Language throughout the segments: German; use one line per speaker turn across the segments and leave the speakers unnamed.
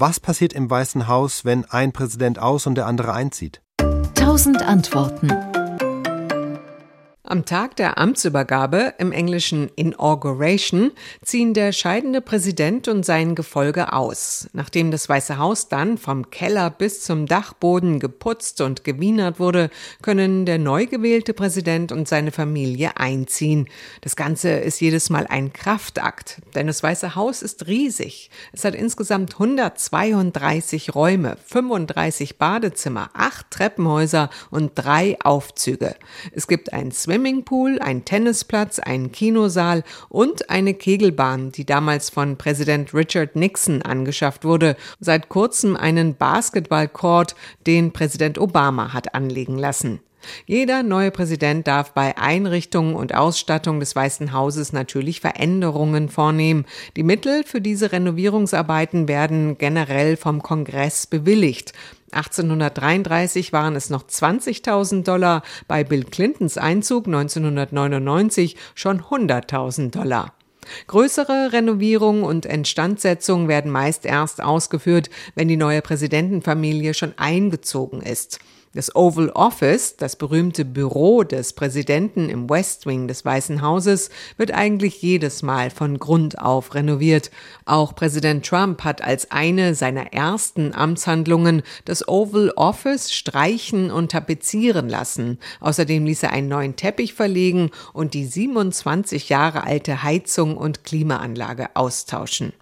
Was passiert im Weißen Haus, wenn ein Präsident aus und der andere einzieht?
Tausend Antworten.
Am Tag der Amtsübergabe, im englischen Inauguration, ziehen der scheidende Präsident und sein Gefolge aus. Nachdem das Weiße Haus dann vom Keller bis zum Dachboden geputzt und gewienert wurde, können der neu gewählte Präsident und seine Familie einziehen. Das Ganze ist jedes Mal ein Kraftakt, denn das Weiße Haus ist riesig. Es hat insgesamt 132 Räume, 35 Badezimmer, acht Treppenhäuser und drei Aufzüge. Es gibt ein Swim Swimmingpool, ein Tennisplatz, ein Kinosaal und eine Kegelbahn, die damals von Präsident Richard Nixon angeschafft wurde, seit kurzem einen Basketballcourt, den Präsident Obama hat anlegen lassen. Jeder neue Präsident darf bei Einrichtungen und Ausstattung des Weißen Hauses natürlich Veränderungen vornehmen. Die Mittel für diese Renovierungsarbeiten werden generell vom Kongress bewilligt. 1833 waren es noch 20.000 Dollar, bei Bill Clintons Einzug 1999 schon 100.000 Dollar. Größere Renovierungen und Instandsetzungen werden meist erst ausgeführt, wenn die neue Präsidentenfamilie schon eingezogen ist. Das Oval Office, das berühmte Büro des Präsidenten im West Wing des Weißen Hauses, wird eigentlich jedes Mal von Grund auf renoviert. Auch Präsident Trump hat als eine seiner ersten Amtshandlungen das Oval Office streichen und tapezieren lassen. Außerdem ließ er einen neuen Teppich verlegen und die 27 Jahre alte Heizung und Klimaanlage austauschen.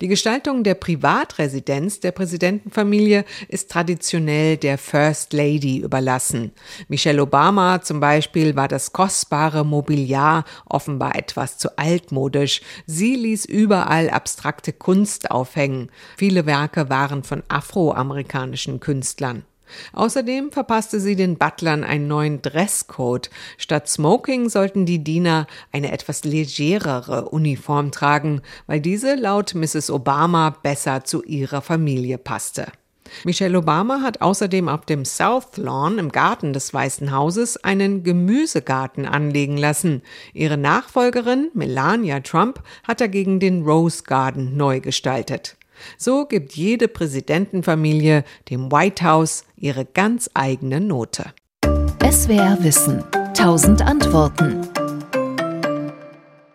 Die Gestaltung der Privatresidenz der Präsidentenfamilie ist traditionell der First Lady überlassen. Michelle Obama zum Beispiel war das kostbare Mobiliar offenbar etwas zu altmodisch. Sie ließ überall abstrakte Kunst aufhängen. Viele Werke waren von afroamerikanischen Künstlern. Außerdem verpasste sie den Butlern einen neuen Dresscode. Statt Smoking sollten die Diener eine etwas legerere Uniform tragen, weil diese laut Mrs. Obama besser zu ihrer Familie passte. Michelle Obama hat außerdem auf dem South Lawn im Garten des Weißen Hauses einen Gemüsegarten anlegen lassen. Ihre Nachfolgerin Melania Trump hat dagegen den Rose Garden neu gestaltet. So gibt jede Präsidentenfamilie dem White House ihre ganz eigene Note.
SWR Wissen. Tausend Antworten.